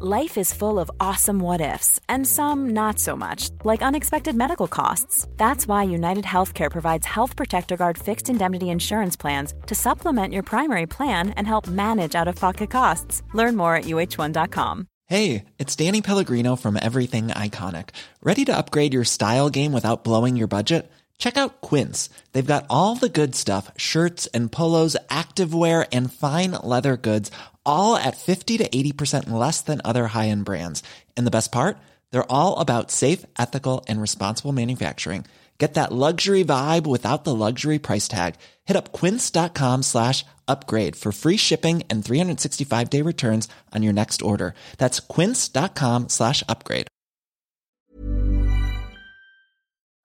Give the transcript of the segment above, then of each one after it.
Life is full of awesome what ifs, and some not so much, like unexpected medical costs. That's why United Healthcare provides Health Protector Guard fixed indemnity insurance plans to supplement your primary plan and help manage out of pocket costs. Learn more at uh1.com. Hey, it's Danny Pellegrino from Everything Iconic. Ready to upgrade your style game without blowing your budget? Check out Quince. They've got all the good stuff shirts and polos, activewear, and fine leather goods, all at 50 to 80% less than other high end brands. And the best part? They're all about safe, ethical, and responsible manufacturing. Get that luxury vibe without the luxury price tag. Hit up quince.com slash upgrade for free shipping and 365 day returns on your next order. That's quince.com slash upgrade.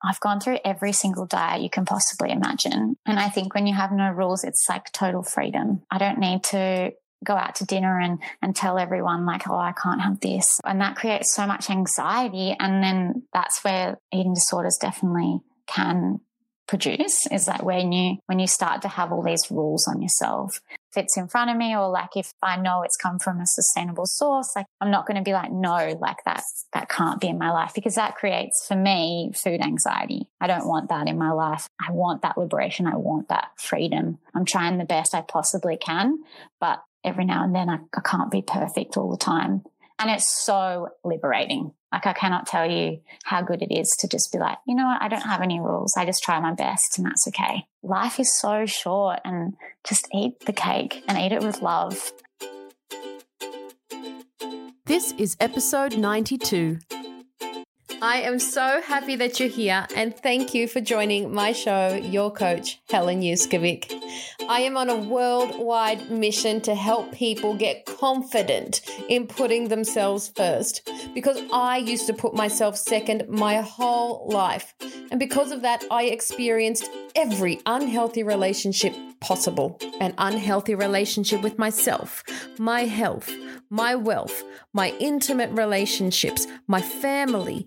I've gone through every single diet you can possibly imagine. And I think when you have no rules, it's like total freedom. I don't need to go out to dinner and, and tell everyone like, oh, I can't have this. And that creates so much anxiety. And then that's where eating disorders definitely can produce is like when you when you start to have all these rules on yourself if it's in front of me or like if i know it's come from a sustainable source like i'm not going to be like no like that that can't be in my life because that creates for me food anxiety i don't want that in my life i want that liberation i want that freedom i'm trying the best i possibly can but every now and then I, I can't be perfect all the time and it's so liberating. Like I cannot tell you how good it is to just be like, you know what? I don't have any rules. I just try my best and that's okay. Life is so short and just eat the cake and eat it with love. This is episode 92. I am so happy that you're here and thank you for joining my show, Your Coach, Helen Yuskovic. I am on a worldwide mission to help people get confident in putting themselves first because I used to put myself second my whole life. And because of that, I experienced every unhealthy relationship possible an unhealthy relationship with myself, my health, my wealth, my intimate relationships, my family,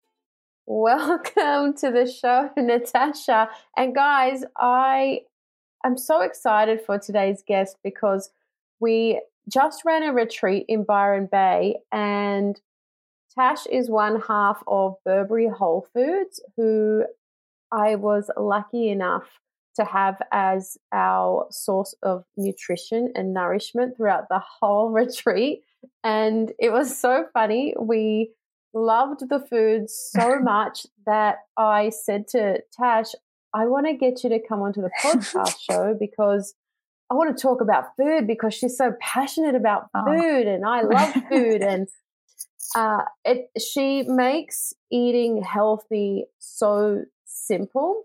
Welcome to the show, Natasha. And guys, I am so excited for today's guest because we just ran a retreat in Byron Bay and Tash is one half of Burberry Whole Foods, who I was lucky enough to have as our source of nutrition and nourishment throughout the whole retreat. And it was so funny. We loved the food so much that I said to Tash, I want to get you to come onto the podcast show because I want to talk about food because she's so passionate about oh. food oh. and I love food and uh, it she makes eating healthy so simple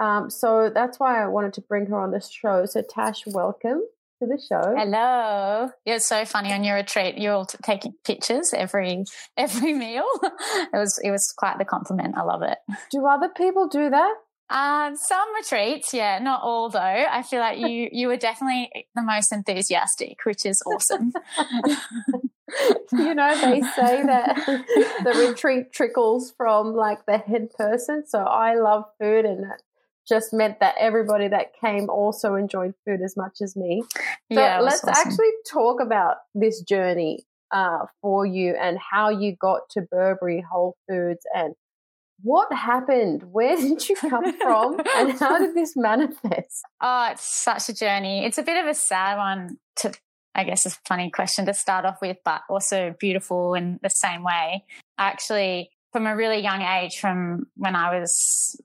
um, so that's why I wanted to bring her on the show. So Tash, welcome to the show. Hello. You're so funny on your retreat. You're all t- taking pictures every every meal. it was it was quite the compliment. I love it. Do other people do that? Um, some retreats, yeah, not all though. I feel like you you were definitely the most enthusiastic, which is awesome. you know, they say that the retreat trickles from like the head person. So I love food, and that just meant that everybody that came also enjoyed food as much as me. So yeah, let's awesome. actually talk about this journey uh, for you and how you got to Burberry Whole Foods and what happened? Where did you come from? and how did this manifest? Oh, it's such a journey. It's a bit of a sad one to, I guess, a funny question to start off with, but also beautiful in the same way. I actually from a really young age, from when I was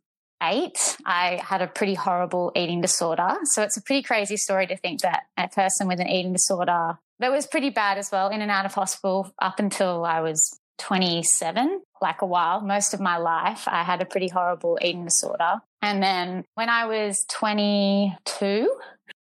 eight, I had a pretty horrible eating disorder. So it's a pretty crazy story to think that a person with an eating disorder that was pretty bad as well, in and out of hospital up until I was 27, like a while, most of my life, I had a pretty horrible eating disorder. And then when I was 22,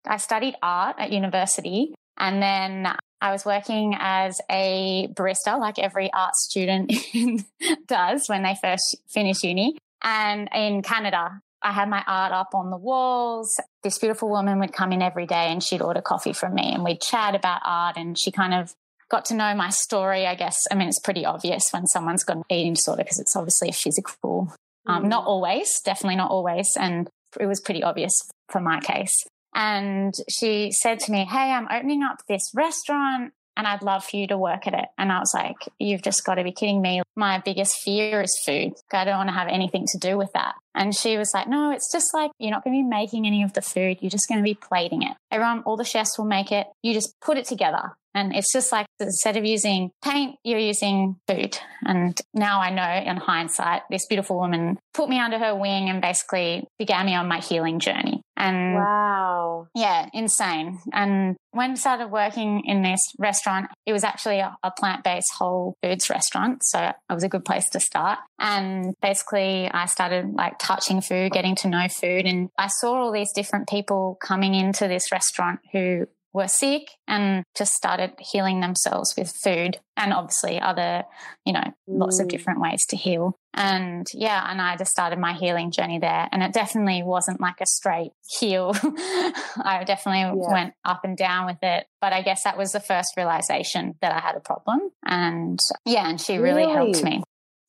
I studied art at university. And then I was working as a barista, like every art student does when they first finish uni. And in Canada, I had my art up on the walls. This beautiful woman would come in every day and she'd order coffee from me and we'd chat about art and she kind of got to know my story, I guess. I mean, it's pretty obvious when someone's got an eating disorder because it's obviously a physical, um, mm. not always, definitely not always. And it was pretty obvious for my case. And she said to me, Hey, I'm opening up this restaurant and I'd love for you to work at it. And I was like, You've just got to be kidding me. My biggest fear is food. I don't want to have anything to do with that. And she was like, No, it's just like you're not going to be making any of the food. You're just going to be plating it. Everyone, all the chefs will make it. You just put it together. And it's just like instead of using paint, you're using food. And now I know in hindsight, this beautiful woman put me under her wing and basically began me on my healing journey. And wow. Yeah, insane. And when I started working in this restaurant, it was actually a, a plant based whole foods restaurant. So it was a good place to start. And basically, I started like touching food, getting to know food. And I saw all these different people coming into this restaurant who were sick and just started healing themselves with food and obviously other, you know, lots of mm. different ways to heal. And yeah, and I just started my healing journey there. And it definitely wasn't like a straight heal. I definitely yeah. went up and down with it. But I guess that was the first realization that I had a problem. And yeah, and she really, really? helped me.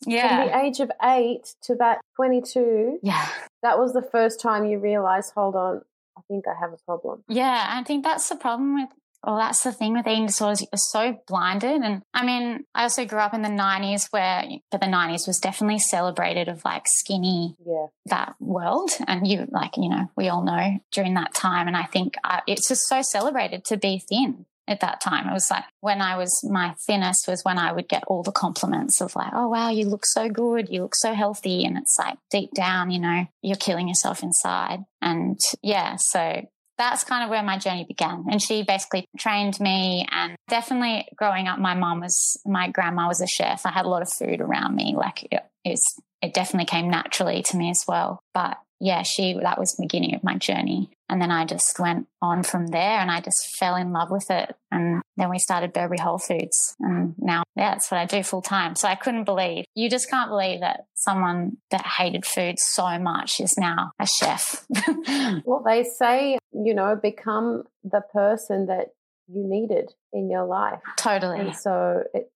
Yeah. From the age of eight to about 22. Yeah. That was the first time you realized, hold on, I think I have a problem. Yeah, I think that's the problem with well, that's the thing with eating disorders. You're so blinded. And I mean, I also grew up in the 90s where for the 90s was definitely celebrated of like skinny, yeah. that world. And you, like, you know, we all know during that time. And I think I, uh, it's just so celebrated to be thin at that time. It was like when I was my thinnest was when I would get all the compliments of like, oh wow, you look so good, you look so healthy. And it's like deep down, you know, you're killing yourself inside. And yeah, so that's kind of where my journey began. And she basically trained me. And definitely growing up, my mom was, my grandma was a chef. I had a lot of food around me. Like it, it's, it definitely came naturally to me as well. But yeah, she, that was the beginning of my journey. And then I just went on from there and I just fell in love with it. And then we started Burberry Whole Foods. And now, yeah, that's what I do full time. So I couldn't believe, you just can't believe that someone that hated food so much is now a chef. well, they say, you know, become the person that you needed in your life. Totally. And so it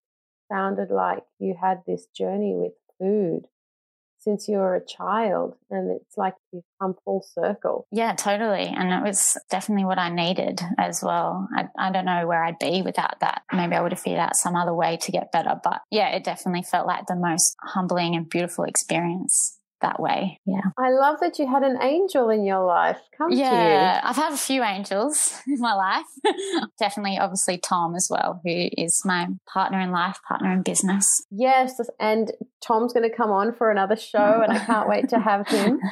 sounded like you had this journey with food since you were a child and it's like you've come full circle. Yeah, totally. And it was definitely what I needed as well. I, I don't know where I'd be without that. Maybe I would have figured out some other way to get better. But yeah, it definitely felt like the most humbling and beautiful experience that way. Yeah. I love that you had an angel in your life come yeah, to you. Yeah, I've had a few angels in my life. Definitely, obviously, Tom as well, who is my partner in life, partner in business. Yes, and Tom's going to come on for another show, and I can't wait to have him.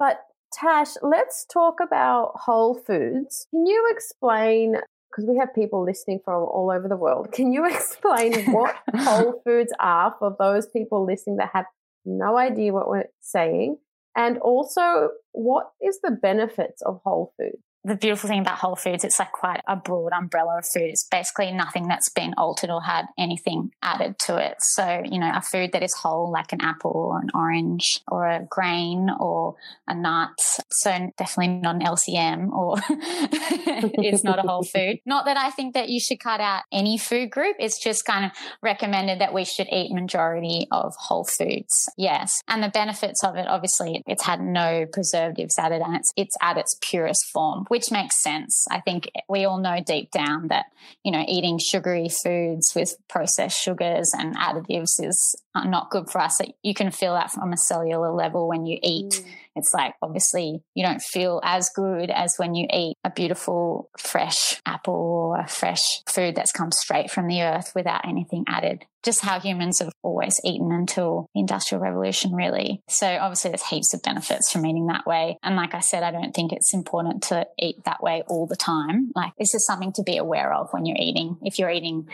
But Tash, let's talk about Whole Foods. Can you explain because we have people listening from all over the world. Can you explain what Whole Foods are for those people listening that have no idea what we're saying. And also, what is the benefits of whole food? The beautiful thing about Whole Foods, it's like quite a broad umbrella of food. It's basically nothing that's been altered or had anything added to it. So, you know, a food that is whole, like an apple or an orange or a grain or a nut. So definitely not an LCM or it's not a whole food. Not that I think that you should cut out any food group. It's just kind of recommended that we should eat majority of whole foods. Yes. And the benefits of it, obviously, it's had no preservatives added and it's, it's at its purest form which makes sense. I think we all know deep down that, you know, eating sugary foods with processed sugars and additives is not good for us. You can feel that from a cellular level when you eat. Mm. It's like obviously you don't feel as good as when you eat a beautiful fresh apple or a fresh food that's come straight from the earth without anything added. just how humans have always eaten until the industrial revolution, really. So obviously there's heaps of benefits from eating that way. And like I said, I don't think it's important to eat that way all the time. Like this is something to be aware of when you're eating. If you're eating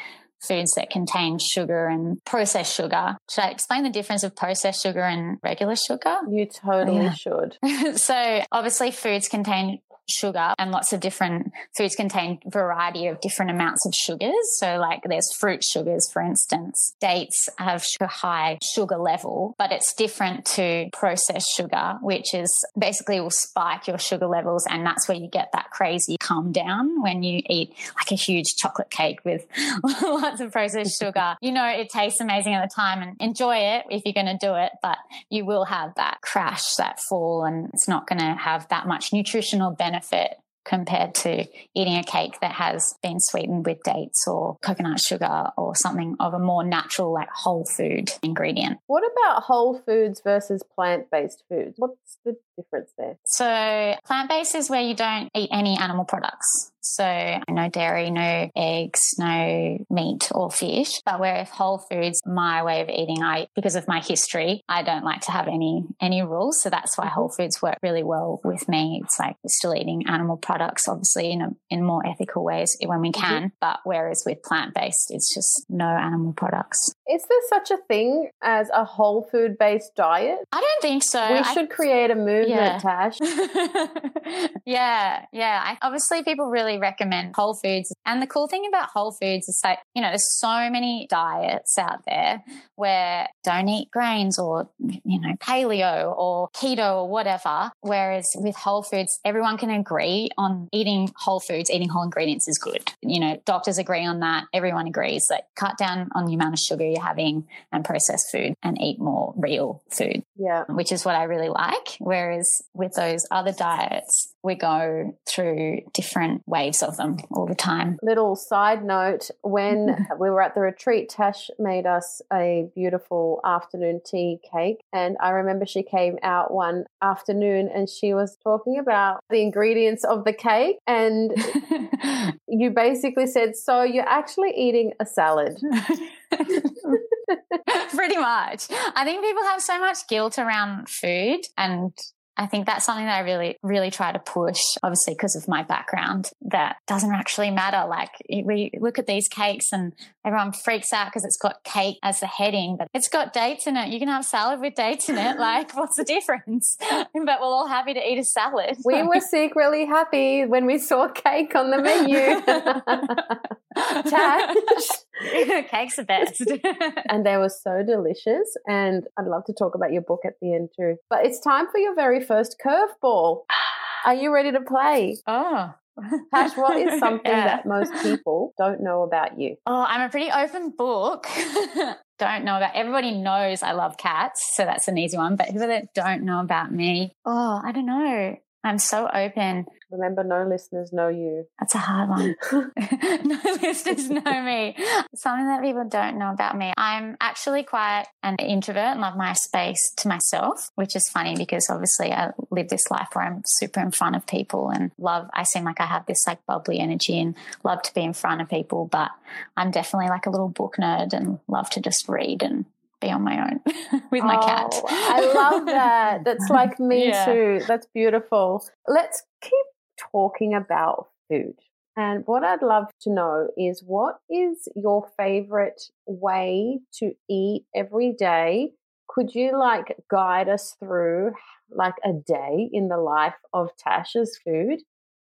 foods that contain sugar and processed sugar. Should I explain the difference of processed sugar and regular sugar? You totally yeah. should. so, obviously, foods contain sugar and lots of different foods contain variety of different amounts of sugars. So like there's fruit sugars, for instance. Dates have a high sugar level, but it's different to processed sugar, which is basically will spike your sugar levels. And that's where you get that crazy calm down when you eat like a huge chocolate cake with lots of processed sugar. You know, it tastes amazing at the time and enjoy it if you're going to do it, but you will have that crash, that fall, and it's not going to have that much nutritional benefit benefit compared to eating a cake that has been sweetened with dates or coconut sugar or something of a more natural, like whole food ingredient. What about whole foods versus plant based foods? What's the difference there? So, plant based is where you don't eat any animal products. So no dairy, no eggs, no meat or fish. But whereas whole foods, my way of eating, I because of my history, I don't like to have any any rules. So that's why whole foods work really well with me. It's like we're still eating animal products, obviously in a, in more ethical ways when we can. Mm-hmm. But whereas with plant based, it's just no animal products. Is there such a thing as a whole food based diet? I don't think so. We I, should create a movement, yeah. Tash. yeah, yeah. I, obviously, people really recommend whole foods. And the cool thing about whole foods is like, you know, there's so many diets out there where don't eat grains or, you know, paleo or keto or whatever. Whereas with whole foods, everyone can agree on eating whole foods, eating whole ingredients is good. You know, doctors agree on that. Everyone agrees that cut down on the amount of sugar you're having and processed food and eat more real food. Yeah. Which is what I really like. Whereas with those other diets, we go through different waves of them all the time. Little side note when we were at the retreat, Tash made us a beautiful afternoon tea cake. And I remember she came out one afternoon and she was talking about the ingredients of the cake. And you basically said, So you're actually eating a salad. Pretty much. I think people have so much guilt around food and I think that's something that I really, really try to push, obviously, because of my background, that doesn't actually matter. Like, we look at these cakes and everyone freaks out because it's got cake as the heading, but it's got dates in it. You can have salad with dates in it. Like, what's the difference? but we're all happy to eat a salad. We were secretly happy when we saw cake on the menu. Cake's the best. and they were so delicious. And I'd love to talk about your book at the end too. But it's time for your very first curveball. Are you ready to play? Oh. Tash, what is something yeah. that most people don't know about you? Oh, I'm a pretty open book. don't know about everybody knows I love cats, so that's an easy one. But people that don't know about me, oh, I don't know. I'm so open. Remember, no listeners know you. That's a hard one. no listeners know me. Something that people don't know about me. I'm actually quite an introvert and love my space to myself, which is funny because obviously I live this life where I'm super in front of people and love, I seem like I have this like bubbly energy and love to be in front of people, but I'm definitely like a little book nerd and love to just read and be on my own with my oh, cat. I love that. That's like me yeah. too. That's beautiful. Let's keep talking about food. And what I'd love to know is what is your favorite way to eat every day? Could you like guide us through like a day in the life of Tasha's food?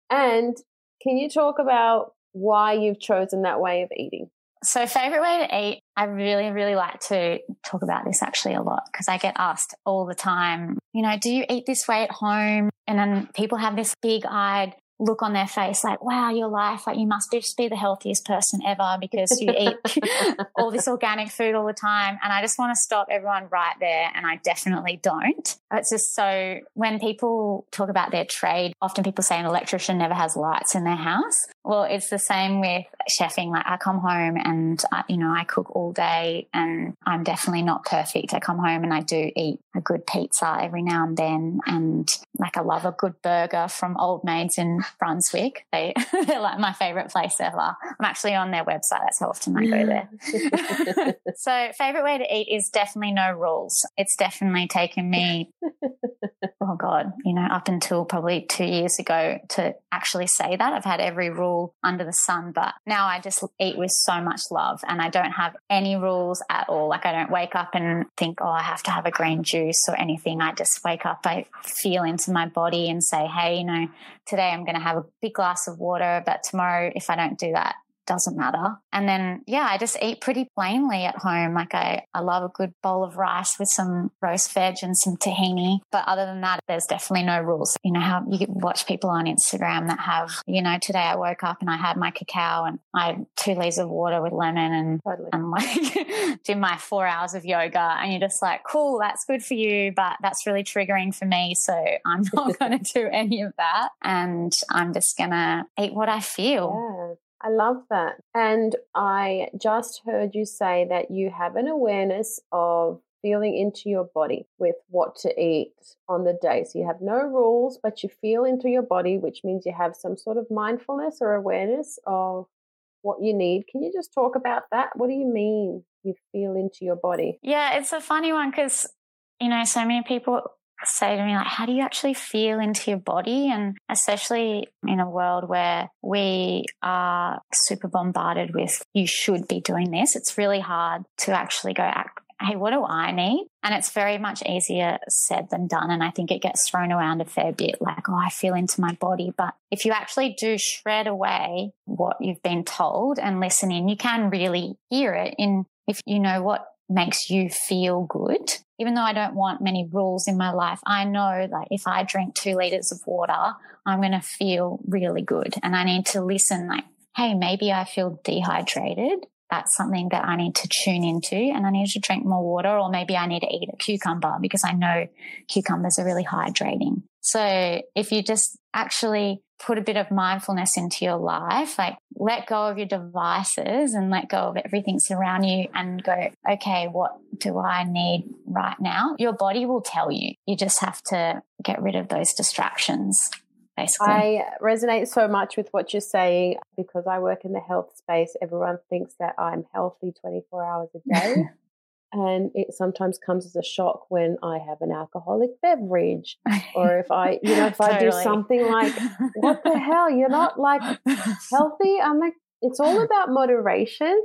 And can you talk about why you've chosen that way of eating? So, favorite way to eat, I really, really like to talk about this actually a lot because I get asked all the time, you know, do you eat this way at home? And then people have this big eyed look on their face like, wow, your life, like you must just be the healthiest person ever because you eat all this organic food all the time. And I just want to stop everyone right there. And I definitely don't. It's just so when people talk about their trade, often people say an electrician never has lights in their house. Well, it's the same with chefing. Like I come home and, I, you know, I cook all day and I'm definitely not perfect. I come home and I do eat a good pizza every now and then. And like I love a good burger from Old Maids in Brunswick. They, they're like my favorite place ever. I'm actually on their website. That's how often I go there. so favorite way to eat is definitely no rules. It's definitely taken me, oh God, you know, up until probably two years ago to actually say that. I've had every rule under the sun, but now I just eat with so much love and I don't have any rules at all. Like I don't wake up and think, oh, I have to have a green juice or anything. I just wake up, I feel into my body and say, hey, you know, today I'm going to have a big glass of water, but tomorrow, if I don't do that, doesn't matter. And then, yeah, I just eat pretty plainly at home. Like I, I love a good bowl of rice with some roast veg and some tahini. But other than that, there's definitely no rules. You know how you watch people on Instagram that have, you know, today I woke up and I had my cacao and I had two liters of water with lemon and, totally. and like did my four hours of yoga. And you're just like, cool, that's good for you. But that's really triggering for me. So I'm not going to do any of that. And I'm just going to eat what I feel. Yeah. I love that. And I just heard you say that you have an awareness of feeling into your body with what to eat on the day. So you have no rules, but you feel into your body, which means you have some sort of mindfulness or awareness of what you need. Can you just talk about that? What do you mean you feel into your body? Yeah, it's a funny one because, you know, so many people say to me like how do you actually feel into your body? And especially in a world where we are super bombarded with you should be doing this it's really hard to actually go hey what do i need? And it's very much easier said than done and i think it gets thrown around a fair bit like oh i feel into my body. But if you actually do shred away what you've been told and listen in you can really hear it in if you know what makes you feel good. Even though I don't want many rules in my life, I know that if I drink two liters of water, I'm going to feel really good. And I need to listen like, hey, maybe I feel dehydrated. That's something that I need to tune into and I need to drink more water or maybe I need to eat a cucumber because I know cucumbers are really hydrating. So if you just actually put a bit of mindfulness into your life, like let go of your devices and let go of everything surrounding you and go, okay, what do I need right now? Your body will tell you. You just have to get rid of those distractions. Basically. I resonate so much with what you're saying because I work in the health space. Everyone thinks that I'm healthy 24 hours a day. and it sometimes comes as a shock when I have an alcoholic beverage or if I, you know, if totally. I do something like, what the hell, you're not like healthy? I'm like, it's all about moderation.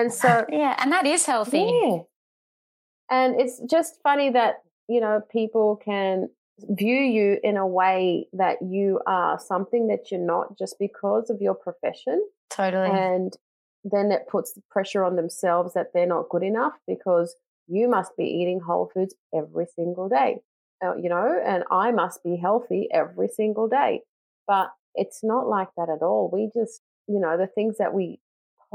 And so, yeah, and that is healthy. Yeah. And it's just funny that, you know, people can view you in a way that you are something that you're not just because of your profession. Totally. And then it puts the pressure on themselves that they're not good enough because you must be eating whole foods every single day, uh, you know, and I must be healthy every single day. But it's not like that at all. We just, you know, the things that we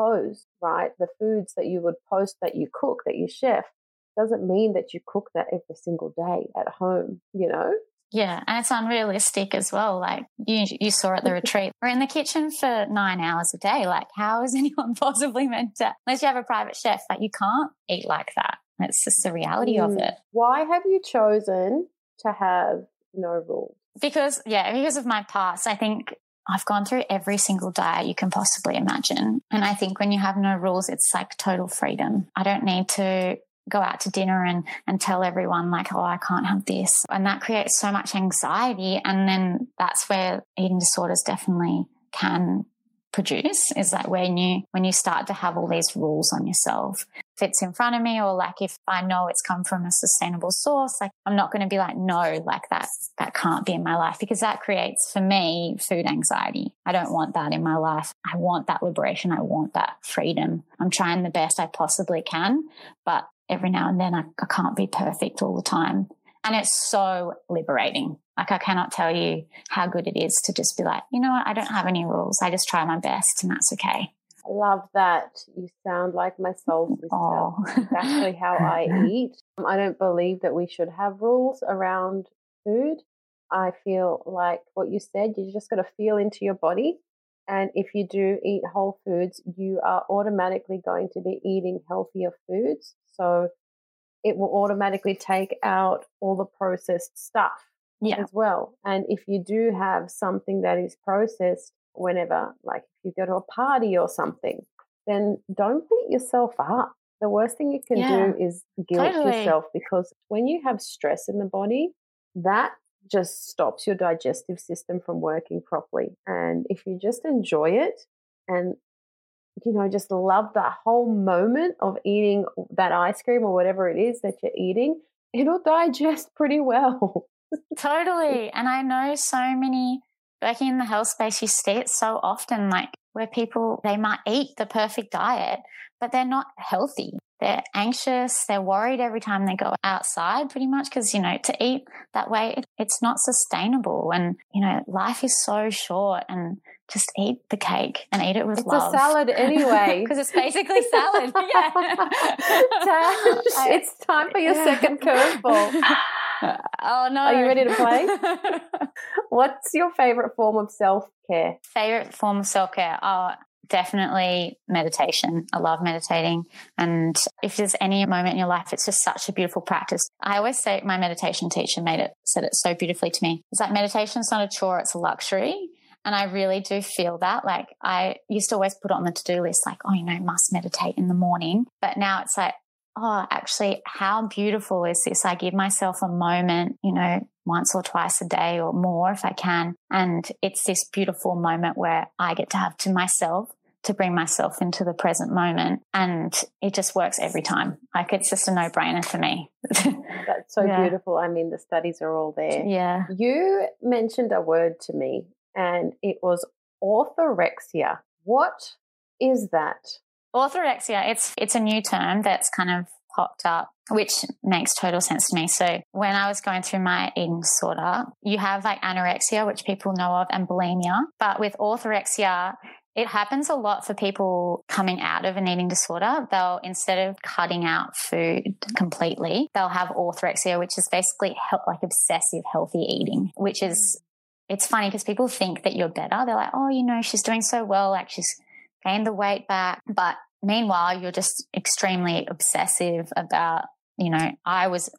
post, right? The foods that you would post that you cook, that you chef, doesn't mean that you cook that every single day at home, you know? Yeah, and it's unrealistic as well. Like you, you saw at the retreat, we're in the kitchen for nine hours a day. Like, how is anyone possibly meant to, unless you have a private chef, like you can't eat like that. It's just the reality mm. of it. Why have you chosen to have no rules? Because, yeah, because of my past, I think I've gone through every single diet you can possibly imagine. And I think when you have no rules, it's like total freedom. I don't need to go out to dinner and, and tell everyone like, oh, I can't have this. And that creates so much anxiety. And then that's where eating disorders definitely can produce is that when you when you start to have all these rules on yourself if it's in front of me or like if i know it's come from a sustainable source like i'm not going to be like no like that that can't be in my life because that creates for me food anxiety. I don't want that in my life. I want that liberation. I want that freedom. I'm trying the best i possibly can but every now and then I, I can't be perfect all the time and it's so liberating. Like I cannot tell you how good it is to just be like, you know what, I don't have any rules. I just try my best and that's okay. I love that. You sound like my soul sister. Oh. exactly how I eat. Um, I don't believe that we should have rules around food. I feel like what you said, you just got to feel into your body. And if you do eat whole foods, you are automatically going to be eating healthier foods. So it will automatically take out all the processed stuff yeah. as well. And if you do have something that is processed whenever, like if you go to a party or something, then don't beat yourself up. The worst thing you can yeah. do is guilt totally. yourself because when you have stress in the body, that just stops your digestive system from working properly. And if you just enjoy it and you know, just love that whole moment of eating that ice cream or whatever it is that you're eating, it'll digest pretty well. totally. And I know so many working in the health space, you see it so often, like where people, they might eat the perfect diet, but they're not healthy. They're anxious. They're worried every time they go outside pretty much because, you know, to eat that way, it, it's not sustainable. And, you know, life is so short and just eat the cake and eat it with it's love. It's a salad anyway. Because it's basically salad. yeah. it's time for your second curveball. Oh no. Are you ready to play? What's your favorite form of self care? Favorite form of self care? Oh, definitely meditation. I love meditating. And if there's any moment in your life, it's just such a beautiful practice. I always say my meditation teacher made it, said it so beautifully to me. It's like meditation is not a chore, it's a luxury. And I really do feel that. Like I used to always put it on the to do list, like, oh, you know, must meditate in the morning. But now it's like, oh, actually, how beautiful is this? I give myself a moment, you know, once or twice a day or more if I can. And it's this beautiful moment where I get to have to myself to bring myself into the present moment. And it just works every time. Like it's just a no brainer for me. That's so yeah. beautiful. I mean, the studies are all there. Yeah. You mentioned a word to me and it was orthorexia. What is that? Orthorexia, it's it's a new term that's kind of popped up, which makes total sense to me. So when I was going through my eating disorder, you have like anorexia, which people know of, and bulimia. But with orthorexia, it happens a lot for people coming out of an eating disorder. They'll, instead of cutting out food completely, they'll have orthorexia, which is basically like obsessive healthy eating, which is it's funny because people think that you're better. They're like, oh, you know, she's doing so well. Like she's gained the weight back. But meanwhile, you're just extremely obsessive about, you know, I was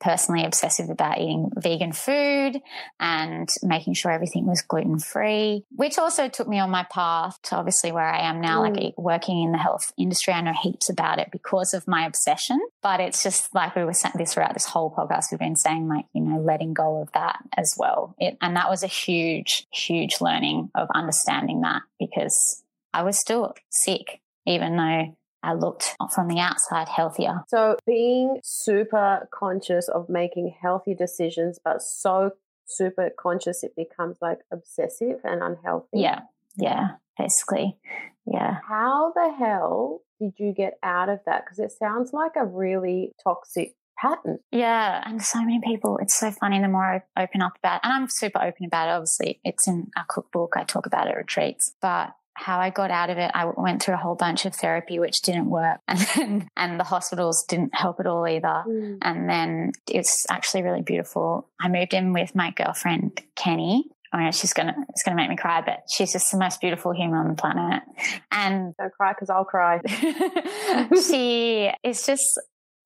personally obsessive about eating vegan food and making sure everything was gluten free, which also took me on my path to obviously where I am now, mm. like working in the health industry. I know heaps about it because of my obsession, but it's just like we were saying this throughout this whole podcast. We've been saying like, you know, letting go of that as well. It, and that was a huge, huge learning of understanding that because I was still sick, even though I looked from the outside healthier. So being super conscious of making healthy decisions, but so super conscious it becomes like obsessive and unhealthy. Yeah. Yeah. Basically. Yeah. How the hell did you get out of that? Because it sounds like a really toxic pattern. Yeah, and so many people, it's so funny the more I open up about it, and I'm super open about it, obviously. It's in our cookbook, I talk about it retreats, but how I got out of it, I went through a whole bunch of therapy, which didn't work. And then, and the hospitals didn't help at all either. Mm. And then it's actually really beautiful. I moved in with my girlfriend, Kenny. I mean, she's gonna, it's gonna make me cry, but she's just the most beautiful human on the planet. And don't cry because I'll cry. she is just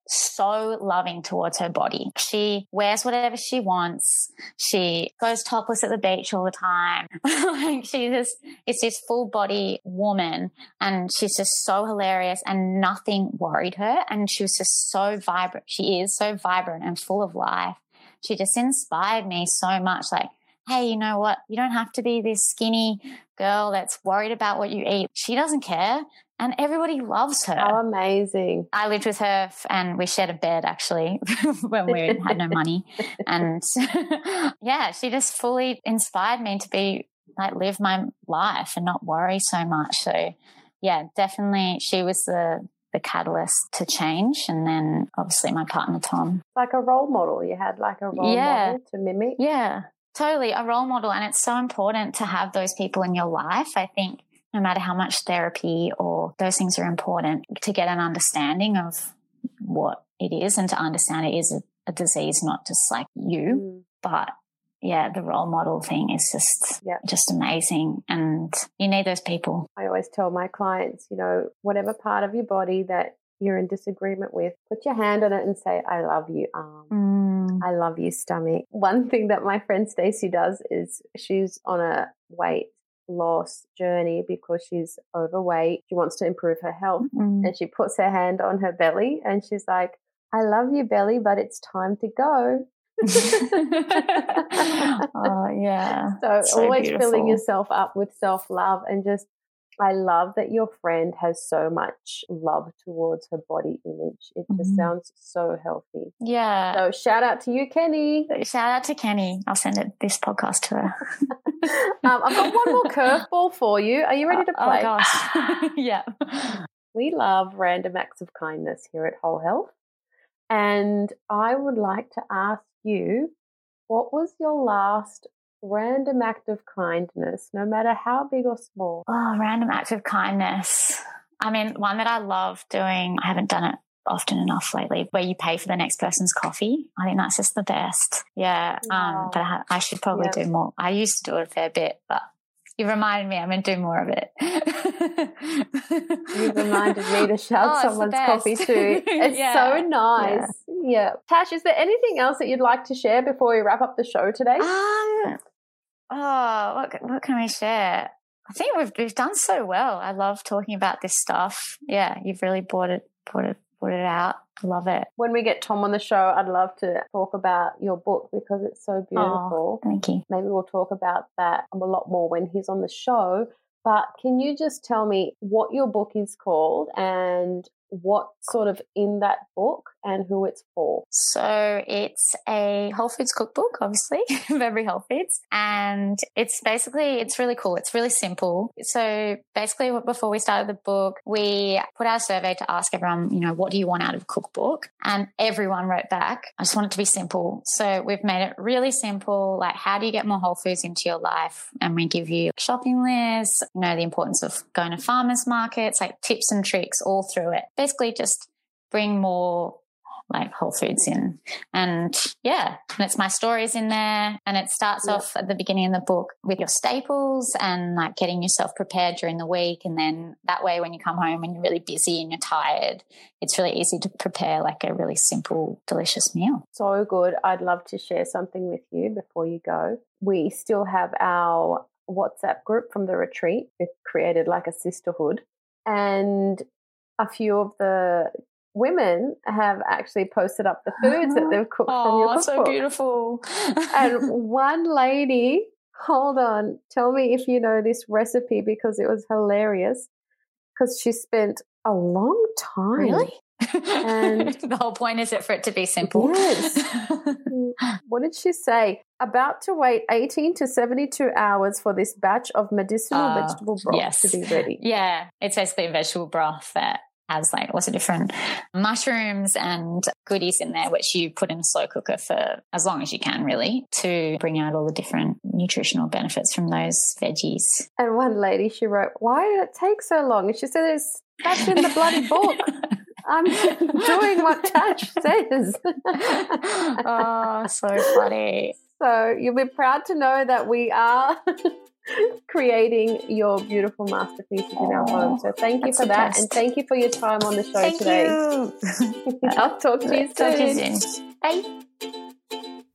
so loving towards her body. She wears whatever she wants. She goes topless at the beach all the time. like she just, it's this full body woman and she's just so hilarious and nothing worried her. And she was just so vibrant. She is so vibrant and full of life. She just inspired me so much. Like, hey, you know what? You don't have to be this skinny girl that's worried about what you eat. She doesn't care. And everybody loves her. How amazing. I lived with her and we shared a bed actually when we had no money. And yeah, she just fully inspired me to be like live my life and not worry so much. So yeah, definitely she was the the catalyst to change. And then obviously my partner Tom. Like a role model. You had like a role yeah. model to mimic. Yeah. Totally, a role model. And it's so important to have those people in your life. I think no matter how much therapy or those things are important to get an understanding of what it is and to understand it is a, a disease, not just like you. Mm. But yeah, the role model thing is just yeah. just amazing, and you need those people. I always tell my clients, you know, whatever part of your body that you're in disagreement with, put your hand on it and say, "I love you, arm. Mm. I love you, stomach." One thing that my friend Stacey does is she's on a weight loss journey because she's overweight. She wants to improve her health. Mm-hmm. And she puts her hand on her belly and she's like, I love you, belly, but it's time to go. oh, yeah. So, so always beautiful. filling yourself up with self love and just I love that your friend has so much love towards her body image. It just mm-hmm. sounds so healthy. Yeah. So shout out to you, Kenny. Shout out to Kenny. I'll send it this podcast to her. um, I've got one more curveball for you. Are you ready to oh, play? Oh gosh. yeah. We love random acts of kindness here at Whole Health. And I would like to ask you, what was your last random act of kindness, no matter how big or small? Oh, random act of kindness. I mean, one that I love doing, I haven't done it often enough lately, where you pay for the next person's coffee. I think that's just the best. Yeah. Wow. Um, but I, I, should probably do more. I used to do it a fair bit, but you reminded me I'm going to do more of it. you reminded me to shout oh, someone's coffee too. It's yeah. so nice. Yeah. yeah. Tash, is there anything else that you'd like to share before we wrap up the show today? Um, oh, what, what can we share? I think we've we've done so well. I love talking about this stuff. Yeah, you've really brought it brought it brought it out. I love it. When we get Tom on the show, I'd love to talk about your book because it's so beautiful. Oh, thank you. Maybe we'll talk about that a lot more when he's on the show. But can you just tell me what your book is called and what sort of in that book and who it's for? So it's a Whole Foods cookbook, obviously, of every Whole Foods. And it's basically, it's really cool. It's really simple. So basically, before we started the book, we put out a survey to ask everyone, you know, what do you want out of a cookbook? And everyone wrote back, I just want it to be simple. So we've made it really simple. Like, how do you get more Whole Foods into your life? And we give you shopping lists, you know, the importance of going to farmers markets, like tips and tricks all through it. Basically, just bring more like Whole Foods in. And yeah, and it's my stories in there. And it starts yep. off at the beginning of the book with your staples and like getting yourself prepared during the week. And then that way, when you come home and you're really busy and you're tired, it's really easy to prepare like a really simple, delicious meal. So good. I'd love to share something with you before you go. We still have our WhatsApp group from the retreat. We've created like a sisterhood. And a few of the women have actually posted up the foods that they've cooked oh, from your cookbook. Oh, that's so beautiful. and one lady, hold on, tell me if you know this recipe because it was hilarious. Because she spent a long time. Really? And the whole point is it for it to be simple. Yes. what did she say? About to wait 18 to 72 hours for this batch of medicinal uh, vegetable broth yes. to be ready. Yeah, it's basically a vegetable broth that has like lots of different mushrooms and goodies in there, which you put in a slow cooker for as long as you can, really, to bring out all the different nutritional benefits from those veggies. And one lady, she wrote, Why did it take so long? And she said, It's that's in the bloody book. I'm doing what Tash says. oh, so funny. So you'll be proud to know that we are creating your beautiful masterpieces in our home. So thank you for that, best. and thank you for your time on the show Thank today. you. I'll talk to you Talk to you soon. soon. Bye.